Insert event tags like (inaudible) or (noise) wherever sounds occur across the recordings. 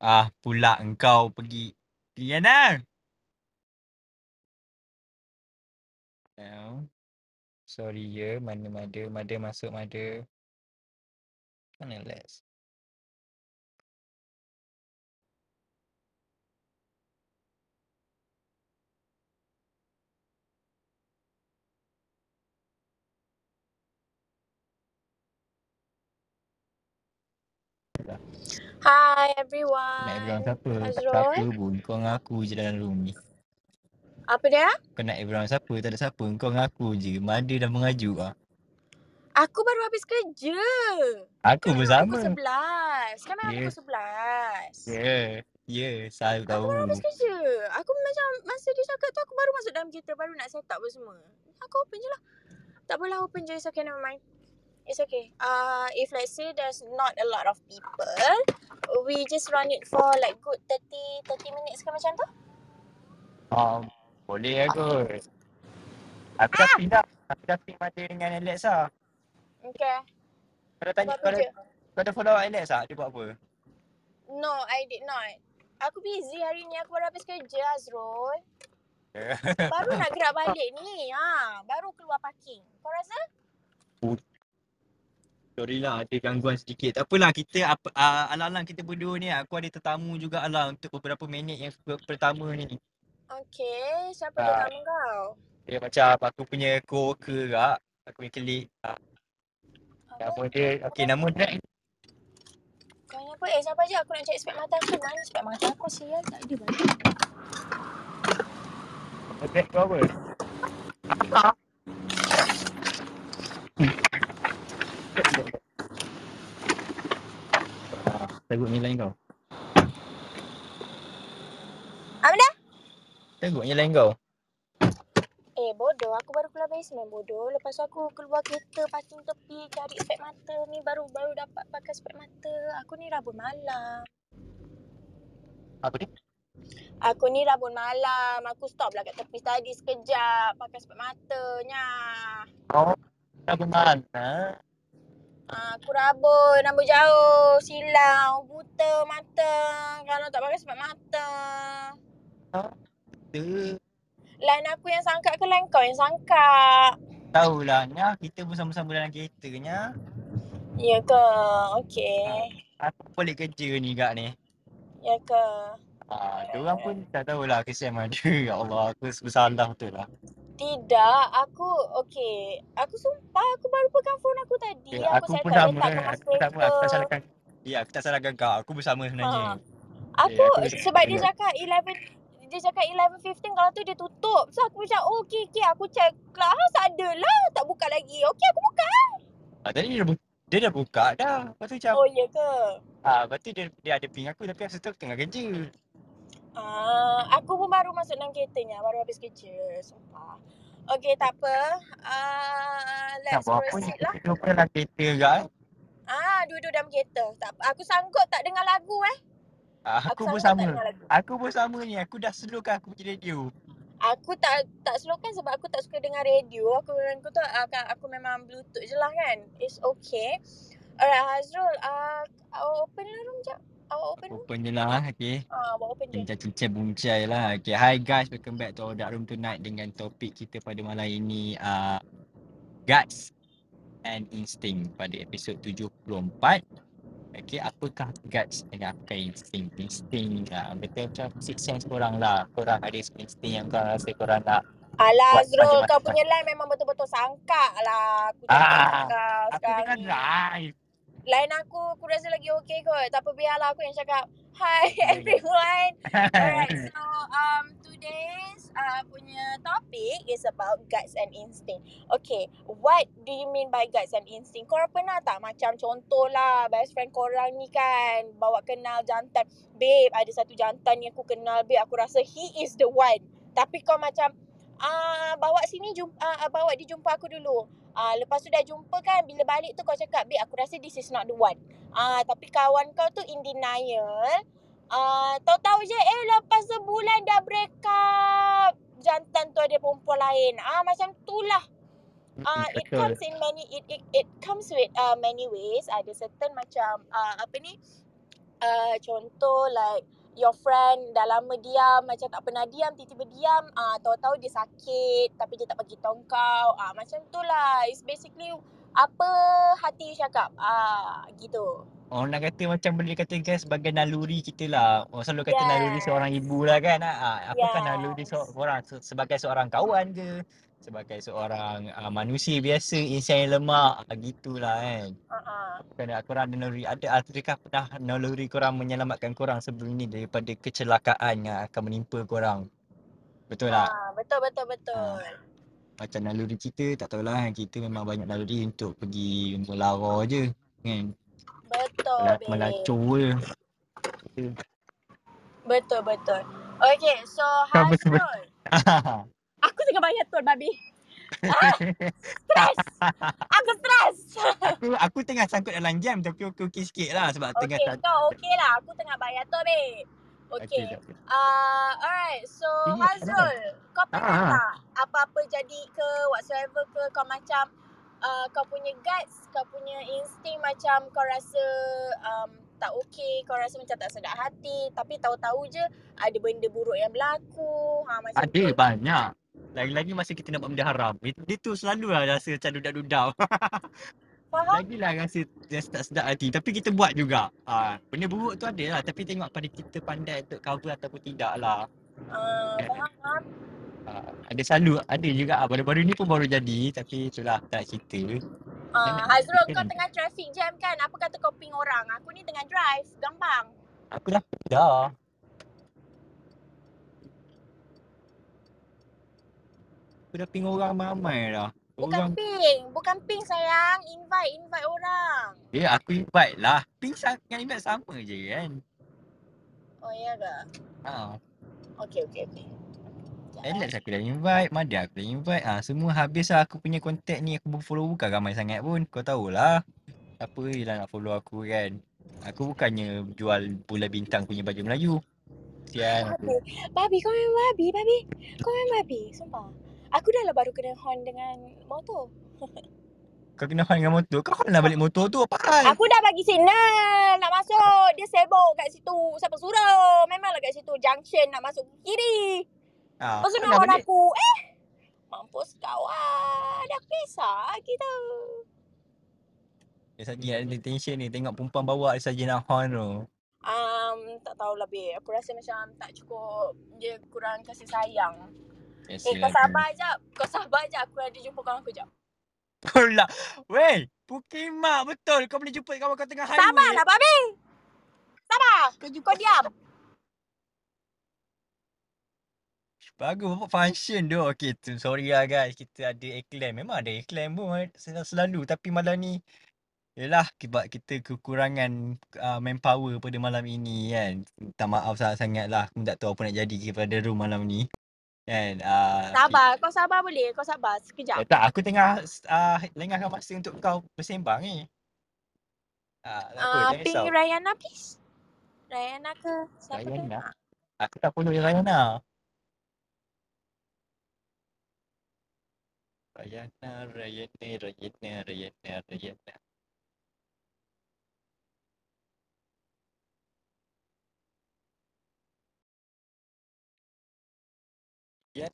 Ah, pula engkau pergi. Pergi mana? No. Sorry ya, mana mother, mother masuk mother. Mana Lex? Hi Nak everyone. everyone siapa? Tak Azrul. siapa pun. Kau dengan aku je dalam room ni. Apa dia? Kau nak everyone siapa? Tak ada siapa. Kau dengan aku je. Mother dah mengajuk ah. Aku baru habis kerja. Aku bersama. pukul 11. Kan memang Ya. pukul 11. Ya. Ya, saya Aku tahu. baru habis kerja. Aku macam masa dia cakap tu aku baru masuk dalam kereta baru nak set up apa semua. Aku open je lah. Tak apalah open je. It's okay never mind. It's okay. Uh, if let's say there's not a lot of people, we just run it for like good 30 30 minutes ke macam tu? Um, boleh lah kot. Aku dah pin dah. Aku dah pin mother dengan Alex lah. Okay. Kau dah tanya, Buat kau dah, dah follow Alex tak? Dia buat apa? No, I did not. Aku busy hari ni. Aku baru habis kerja Azrul. (laughs) Baru nak gerak balik ni. Ha, baru keluar parking. Kau rasa? Sorry lah ada gangguan sedikit. Tak apalah kita apa uh, alang-alang kita berdua ni aku ada tetamu juga lah untuk beberapa minit yang per- pertama ni. Okay. Siapa Ah. tetamu kau? Dia macam aku punya co-worker kak. Aku punya klik. Uh, nama dia, okay nama dia Kau ni apa? Eh, siapa je? Aku nak cari spek mata aku. Mana spek mata aku? Sial, tak ada balik. Dia kau apa? Ah, Teruk ni lain kau. Apa dah? Teruk ni lain kau. Eh, bodoh. Aku baru keluar basement, bodoh. Lepas tu aku keluar kereta, parking tepi, cari spek mata. Ni baru baru dapat pakai spek mata. Aku ni rabun malam. Apa dia? Aku ni rabun malam. Aku stop lah kat tepi tadi sekejap. Pakai spek matanya. Oh, dah bermana? Ah, aku rabun, rambut jauh, silau, buta mata. Kalau tak pakai spek mata. Tu. Line aku yang sangka ke line kau yang sangka? Tahulah Nya, kita pun sama-sama dalam kereta nya. Ya ke? Okay. Aku balik kerja ni kak ni. Ya ke? Ah, diorang pun tak tahulah kesian mana. (laughs) Ya Allah, aku bersalah betul lah. Tidak, aku okay. Aku sumpah aku baru pegang phone aku tadi. Okay, aku, set pun up sama. letak kat Aku pun sama. Aku tak salahkan. Ya, aku tak salahkan kau. Aku bersama sebenarnya. Ha. Aku aku- sebab dia cakap 11 dia cakap 11.15 kalau tu dia tutup. So aku macam oh, okay okay aku check kelas ada lah tak buka lagi. Okay aku buka. Ah, tadi dia dah, bu- dia dah buka dah. Lepas tu macam, Oh ya ke? ah, lepas tu dia, dia ada ping aku tapi masa tu aku tengah kerja. Ah, aku pun baru masuk dalam keretanya, baru habis kerja. Sumpah. Okay, tak apa. Ah, Nak let's apa ni? proceed lah. Kita pun dalam kereta kak. Ah, duduk dalam kereta. Tak apa. Aku sanggup tak dengar lagu eh. Ah, aku pun sanggup tak sama. Aku pun sama ni. Aku dah slowkan aku punya radio. Aku tak tak slowkan sebab aku tak suka dengar radio. Aku aku tu aku, aku memang bluetooth je lah kan. It's okay. Alright Hazrul, uh, open lah room jap. Awak open room. Open je lah. Okay. Ah, awak open je. Buncai lah. Okay, hi guys. Welcome back to our dark room tonight dengan topik kita pada malam ini uh, Guts and Instinct pada episod 74. Okay, apakah guts dan apakah instinct? Instinct lah. Betul macam six sense korang lah. Korang ada instinct yang korang rasa korang nak. Alah macam-macam. kau punya line memang betul-betul sangka lah. Aku Ah, kau Aku sekarang dengar ni. live. Line aku, aku rasa lagi okay kot. Tak apa, biarlah aku yang cakap. Hi (laughs) (laughs) everyone. Alright, (laughs) so um, today's uh, punya topic is about guts and instinct. Okay, what do you mean by guts and instinct? Korang pernah tak macam contoh lah best friend korang ni kan bawa kenal jantan. Babe, ada satu jantan yang aku kenal, babe aku rasa he is the one. Tapi kau macam ah bawa sini jumpa uh, bawa dia jumpa aku dulu. Ah lepas tu dah jumpa kan bila balik tu kau cakap babe aku rasa this is not the one. Ah tapi kawan kau tu in denial. Ah tahu-tahu je eh lepas sebulan dah break up. Jantan tu ada perempuan lain. Ah macam tu lah. Ah it Betul. comes in many it it, it comes with uh, many ways. Ada certain macam uh, apa ni uh, contoh like your friend dah lama diam macam tak pernah diam tiba-tiba diam ah uh, tahu-tahu dia sakit tapi dia tak bagi tahu kau ah uh, macam tu lah it's basically apa hati you cakap ah uh, gitu Orang nak kata macam boleh katakan sebagai naluri kita lah. Orang selalu kata yes. naluri seorang ibu lah kan. Ha, apakah yes. naluri seorang sebagai seorang kawan ke? Sebagai seorang uh, manusia biasa, insan yang lemak. Gitulah kan. Uh-huh. Kerana korang ada naluri. Ada adakah pernah naluri korang menyelamatkan korang sebelum ini daripada kecelakaan yang akan menimpa korang? Betul tak? Uh, betul, betul, betul. Uh macam naluri kita tak tahulah kita memang banyak naluri untuk pergi melara je kan Betul. Mel- melacur je. Betul betul. Okay, so Hasrul. (laughs) aku tengah bayar tol babi. ah, stress. Aku stress. aku aku tengah sangkut dalam jam tapi aku okey sikit lah sebab okay, tengah Okay, kau okey lah. Aku tengah bayar tol babe. Okay. okay uh, alright. So Ini Hazrul, kau pernah ah. tak apa-apa jadi ke whatsoever ke kau macam uh, kau punya guts, kau punya insting macam kau rasa um, tak okey, kau rasa macam tak sedap hati tapi tahu-tahu je ada benda buruk yang berlaku. Ha, macam ada tu. banyak. Lagi-lagi masa kita nak buat benda haram. Itu, itu selalu lah rasa macam dudak-dudak. (laughs) Faham? Lagilah rasa yang tak sedap hati. Tapi kita buat juga. Ha, benda buruk tu ada lah. Tapi tengok pada kita pandai untuk cover ataupun tidak lah. Uh, faham, faham. Uh, ada selalu ada juga ah baru-baru ni pun baru jadi tapi itulah tak cerita. Ah uh, Hazrul kau tengah traffic jam kan? Apa kata kau ping orang? Aku ni tengah drive, gampang. Aku dah dah. Aku dah ping orang ramai dah. Bukan orang... ping, bukan ping sayang, invite invite orang. Ya, yeah, aku invite lah. Ping dengan invite sama je kan. Oh iya ke? Ha. Okey okey okey. Alex aku dah invite, Mada aku dah invite. Ah ha, semua habis lah aku punya kontak ni aku follow bukan ramai sangat pun. Kau tahulah. Apa lah nak follow aku kan. Aku bukannya jual bola bintang punya baju Melayu. Sian aku. Babi, kau memang babi, babi. Kau memang babi, sumpah. Aku dah lah baru kena horn dengan motor. kau kena horn dengan motor? Kau horn lah balik motor tu apa hal? Aku dah bagi signal nak masuk. Dia sibuk kat situ. Siapa suruh? Memanglah kat situ junction nak masuk kiri. Lepas tu nak orang aku, eh mampus kawan, dah kisah kita. Dia saja ada tension ni, tengok perempuan bawa dia saja nak horn tu. Um, tak tahu lebih. Aku rasa macam tak cukup, dia kurang kasih sayang. Yes, eh, kau sabar je. Kau sabar je. Aku ada jumpa kawan aku jap. Pula. Weh, Pukimak betul. Kau boleh jumpa kawan kau tengah highway. Sabarlah, Babi. Sabar. Kau, kau diam. Bagus bapak function tu. Okay tu sorry lah guys. Kita ada iklan. Memang ada iklan pun selalu. Tapi malam ni. Yelah sebab kita kekurangan uh, manpower pada malam ini kan. Minta maaf sangat-sangat lah. Aku tak tahu apa nak jadi kepada room malam ni. Kan. Uh, sabar. Kau sabar boleh? Kau sabar sekejap. Eh, tak aku tengah uh, lengahkan masa untuk kau bersembang ni. Uh, uh, ping Rayana please. Rayana ke? Siapa Rayana? Ke? Aku tak follow Rayana. Rayana, Rayana, Rayana, Rayana, Rayana. Ya.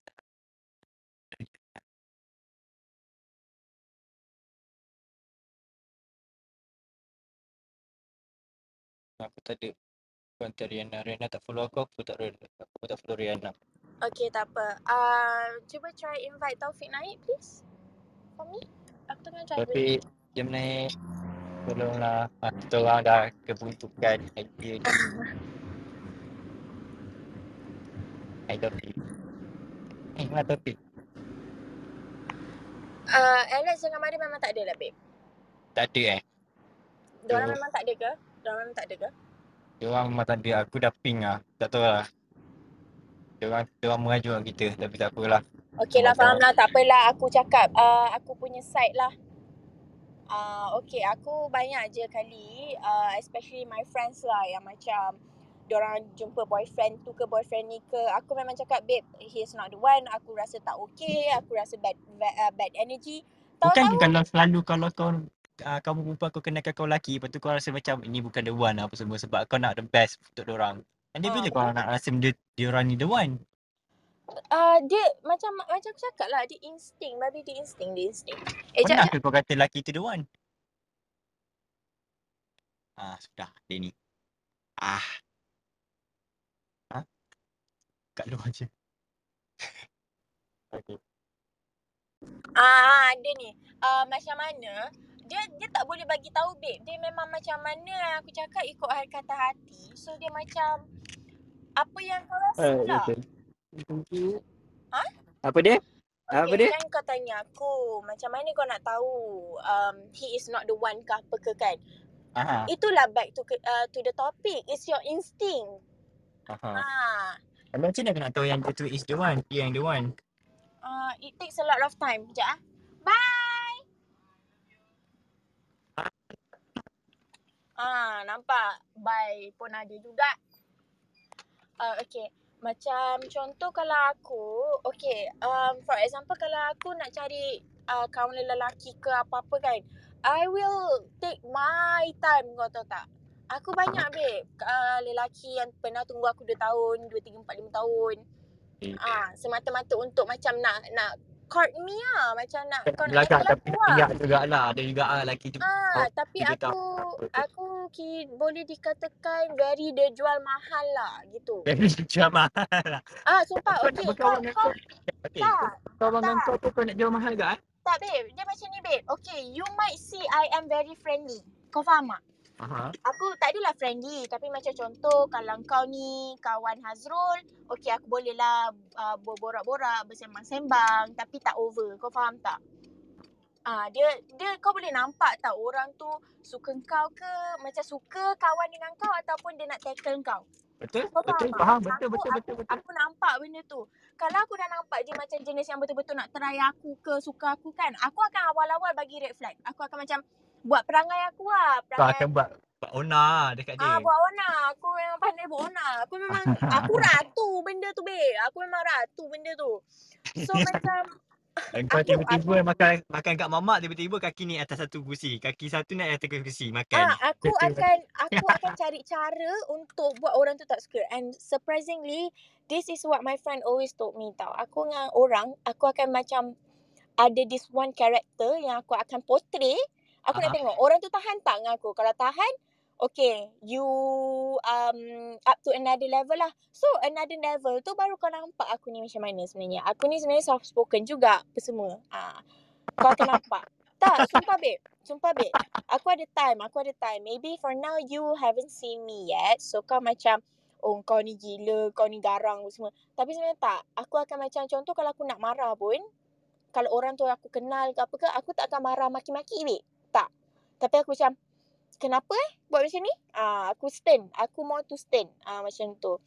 Aku tak ada kontak Rihanna. Rihanna tak follow aku, aku tak, aku tak follow Rihanna. Okay, tak apa. Uh, cuba try invite Taufik naik, please. For me. Aku tengah try. Taufik, jom naik. Tolonglah. Ah, kita orang dah kebutuhkan idea ni. (laughs) Hai Taufik. Eh, mana Taufik? Uh, Alex dengan Mari memang tak ada lah, babe. Tak ada eh? Diorang memang tak ada ke? Diorang memang tak ada ke? Diorang memang tak ada. Aku dah ping lah. Tak tahu lah. Dia orang dia orang mengajuk dengan kita tapi tak apalah. Okey lah faham lah tak apalah aku cakap uh, aku punya side lah. Uh, okay aku banyak je kali uh, especially my friends lah yang macam orang jumpa boyfriend tu ke boyfriend ni ke aku memang cakap babe he's not the one aku rasa tak okay aku rasa bad bad, uh, bad energy tahu Bukan tahu kalau selalu kalau kau uh, kamu perempuan kau kenalkan kau lelaki lepas tu kau rasa macam ini bukan the one apa semua sebab kau nak the best untuk orang. And then bila Ah. kau nak rasa dia, dia orang ni the one? Uh, dia macam macam aku cakap lah dia insting babi dia insting dia insting. Eh Pernah ke kau kata lelaki tu the one? Ah, sudah. Dia ni. Ah. Ha? Kat luar je. (laughs) okay. Ah, dia ni. Uh, macam mana? Dia dia tak boleh bagi tahu babe. Dia memang macam mana yang aku cakap ikut hal kata hati. So dia macam apa yang kau rasa Uh, lah. okay. Ha? Apa dia? Apa Okay, dia? kan kau tanya aku, macam mana kau nak tahu um, he is not the one ke apa ke kan? Aha. Itulah back to uh, to the topic. It's your instinct. Aha. Macam mana kau nak tahu yang dia tu is the one? Dia yang the one? uh, it takes a lot of time. Sekejap ah. Bye. Ah, nampak. Bye pun ada juga. Uh, okay. Macam contoh kalau aku, okay, um, for example kalau aku nak cari uh, kawan lelaki ke apa-apa kan, I will take my time kau tahu tak? Aku banyak babe, uh, lelaki yang pernah tunggu aku 2 tahun, 2, 3, 4, 5 tahun. Okay. Ah, semata-mata untuk macam nak nak court me lah, macam nak kau nak Belakang handle tapi aku lah. pihak jugalah. Ada juga ah lelaki tu. Ah, tapi aku aku ki, boleh dikatakan very dia jual mahal lah gitu. Very (laughs) jual mahal lah. Ah, sumpah Kau okey kau kau kau. Okay. tak dengan tak. kau tu kau nak jual mahal ke? ah? tak babe, dia macam ni babe. Okay, you might see I am very friendly. Kau faham tak? Aha. Aku tak adalah friendly tapi macam contoh kalau kau ni kawan Hazrul, okey aku boleh lah uh, berborak-borak, bersembang-sembang tapi tak over. Kau faham tak? Ah dia dia kau boleh nampak tak orang tu suka kau ke macam suka kawan dengan kau ataupun dia nak tackle kau. Betul? Kau Betul? faham? Faham? Betul, Aku betul, aku betul, betul. aku nampak benda tu. Kalau aku dah nampak dia macam jenis yang betul-betul nak try aku ke suka aku kan, aku akan awal-awal bagi red flag. Aku akan macam buat perangai aku lah, Kau perangai akan buat buat ona dekat dia. Ah, buat ona. Aku memang pandai buat ona. Aku memang, (laughs) aku ratu benda tu, babe. Aku memang ratu benda tu. So, (laughs) macam, kau aku- tiba-tiba makan makan kat mamak tiba-tiba kaki ni atas satu kursi. Kaki satu naik atas kursi makan. ah, aku akan, aku (laughs) akan cari cara untuk buat orang tu tak suka. And surprisingly, this is what my friend always told me tau. Aku dengan orang, aku akan macam ada this one character yang aku akan portray. Aku nak Aha. tengok orang tu tahan tak dengan aku. Kalau tahan, okay, you um up to another level lah. So another level tu baru kau nampak aku ni macam mana sebenarnya. Aku ni sebenarnya soft spoken juga apa semua. Ah, kau akan nampak. (laughs) Tak, sumpah babe. Sumpah babe. Aku ada time, aku ada time. Maybe for now you haven't seen me yet. So kau macam oh kau ni gila, kau ni garang semua. Tapi sebenarnya tak. Aku akan macam contoh kalau aku nak marah pun, kalau orang tu aku kenal ke apa ke, aku tak akan marah maki-maki babe. Tak. Tapi aku macam kenapa eh buat macam ni? Ah, aku stern. Aku more to stern. Ah, macam tu.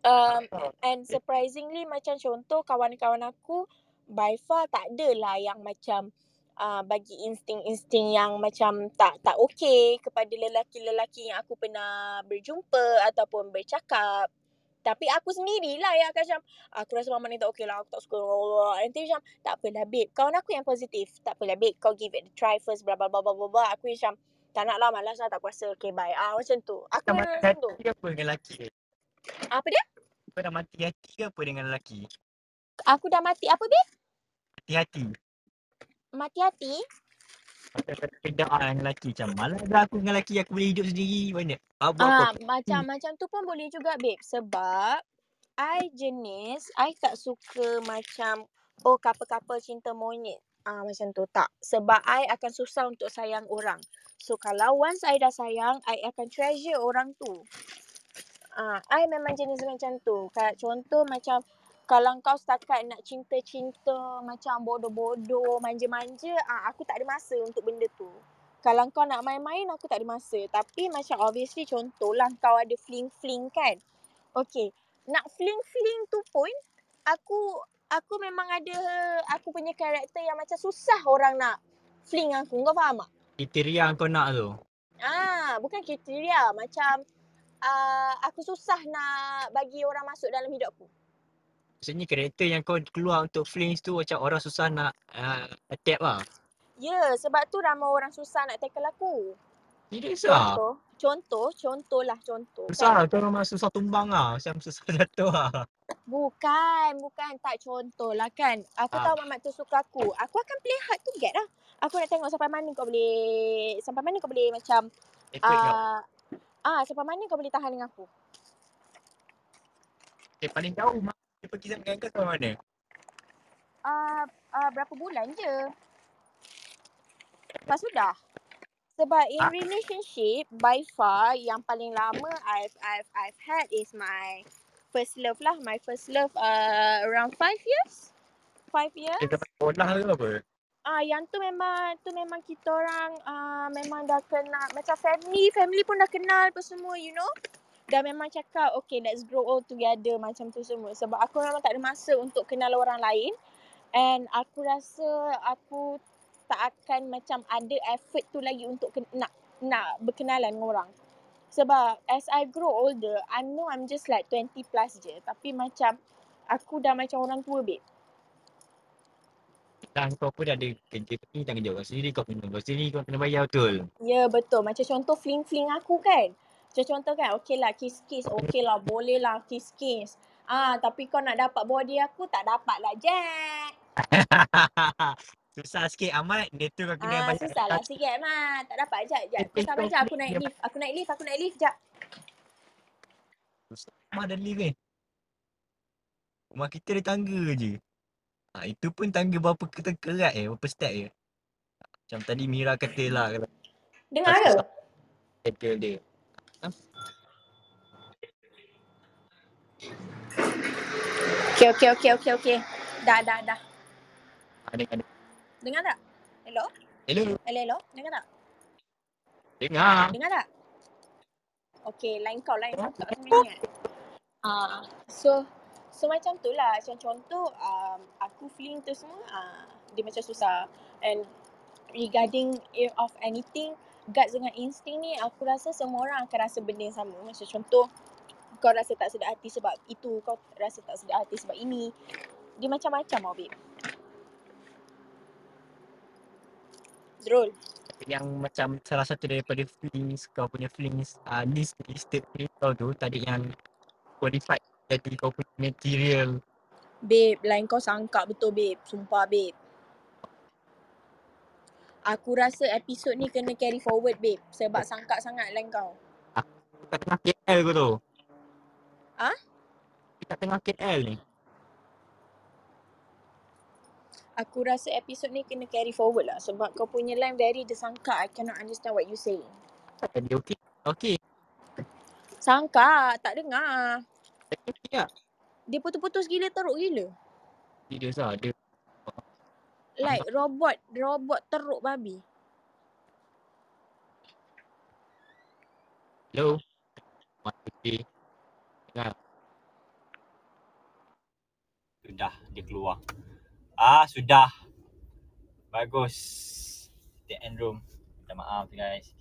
Um, and surprisingly macam contoh kawan-kawan aku by far tak adalah yang macam uh, bagi insting-insting yang macam tak tak okey kepada lelaki-lelaki yang aku pernah berjumpa ataupun bercakap. Tapi aku sendirilah yang akan macam aku rasa mama ni tak okey lah, aku tak suka. Nanti macam tak apalah babe. Kawan aku yang positif. Tak apalah babe, kau give it a try first bla bla bla bla bla. Aku macam tak nak lah malas lah tak puasa. Okay bye. Ah macam tu. Aku memang mati tu. hati ke apa dengan lelaki? Apa dia? Kau dah mati hati ke apa dengan lelaki? Aku dah mati apa babe? Mati hati. Mati hati? Dengan lelaki. Macam malas dah aku dengan lelaki. Aku boleh hidup sendiri. Mana? Ah? Ah, macam macam tu pun boleh juga babe sebab I jenis I tak suka macam oh couple-couple cinta monyet. Ah macam tu tak. Sebab I akan susah untuk sayang orang. So kalau once I dah sayang, I akan treasure orang tu. Ah, I memang jenis macam tu. Kayak contoh macam kalau kau setakat nak cinta-cinta macam bodoh-bodoh, manja-manja, ah aku tak ada masa untuk benda tu. Kalau kau nak main-main aku tak ada masa. Tapi macam obviously contohlah kau ada fling-fling kan. Okay. Nak fling-fling tu pun aku aku memang ada aku punya karakter yang macam susah orang nak fling aku. Kau faham tak? Kriteria kau nak tu. Ah, bukan kriteria. Macam uh, aku susah nak bagi orang masuk dalam hidup aku. Maksudnya karakter yang kau keluar untuk flings tu macam orang susah nak uh, adapt lah. Ya, sebab tu ramai orang susah nak tackle aku. Serius lah. Contoh, contoh, contohlah contoh. Susah Kan? lah. Kau memang susah tumbang lah. Macam susah (laughs) jatuh lah. Bukan, bukan tak contoh lah kan. Aku Ah. tahu Mamat tu suka aku. Aku akan play hard to get lah. Aku nak tengok sampai mana kau boleh, sampai mana kau boleh macam, ah, ah sampai mana kau boleh tahan dengan aku. Eh, paling jauh mak dia pergi dengan kau sampai mana? Ah, ah berapa bulan je. Lepas sudah. Sebab in Ah. relationship, by far yang paling lama I've I've I've had is my first love lah. My first love uh, around five years. Five years. Dia sampai sekolah ke apa? Ah, yang tu memang tu memang kita orang ah memang dah kenal macam family, family pun dah kenal apa semua, you know. Dah memang cakap okay let's grow old together macam tu semua. Sebab aku memang tak ada masa untuk kenal orang lain. And aku rasa aku tak akan macam ada effort tu lagi untuk ken- nak nak berkenalan dengan orang. Sebab as I grow older, I know I'm just like 20 plus je. Tapi macam aku dah macam orang tua, babe. Dan kau pun dah ada kerja ni tanggung jawab sendiri. Kau kena buat sendiri. Kau kena bayar betul. Ya betul. Macam contoh fling-fling aku kan. Macam contoh kan, okay lah kiss-kiss. Okay lah, boleh lah kiss-kiss. Ah, tapi kau nak dapat body aku, tak dapat lah Jack. (laughs) susah sikit Ahmad. Dia tu kau kena Ah, bayar. susah lah sikit mat. Tak dapat Jap, jap. Kau Eh, sabar jap, aku naik lift. Aku naik lift, aku naik lift jap. Susah Ahmad dan lift ni. Rumah kita ada tangga je. Ha, itu pun tangga berapa kita kerat eh. Berapa step je. Macam tadi Mira kata lah. Dengar ke? tackle dia. Okay, okay, okay, okay, okay. Dah, dah, dah. Ha, dengar, dengar. Tak? Hello? Hello. Hello, hello? Dengar tak? Dengar. Dengar tak? Okay, line kau, line kau. Tak ingat. Ah, so so macam tu lah. Macam contoh um, aku feeling tu semua uh, dia macam susah. And regarding i- of anything, guts dengan insting ni aku rasa semua orang akan rasa benda yang sama. Macam contoh kau rasa tak sedar hati sebab itu, kau rasa tak sedar hati sebab ini. Dia macam-macam tau, babe. Drol. yang macam salah satu daripada feelings kau punya feelings uh, list listed kau tu tadi yang qualified jadi kau punya material Babe, line kau sangka betul babe. Sumpah babe. Aku rasa episod ni kena carry forward babe. Sebab sangka sangat line kau. kat tengah KL kau tu. Ah? Kat tengah KL ni. Aku rasa episod ni kena carry forward lah. Sebab kau punya line very disangka. I cannot understand what you say. Tadi okey. Okey. Sangka, tak dengar. Okey tak? Dia putus-putus gila, teruk gila. Serius lah. Dia Like robot, robot teruk babi. hello. Mati. Dengar. Sudah dia keluar. Ah sudah. Bagus. The end room. Minta maaf guys.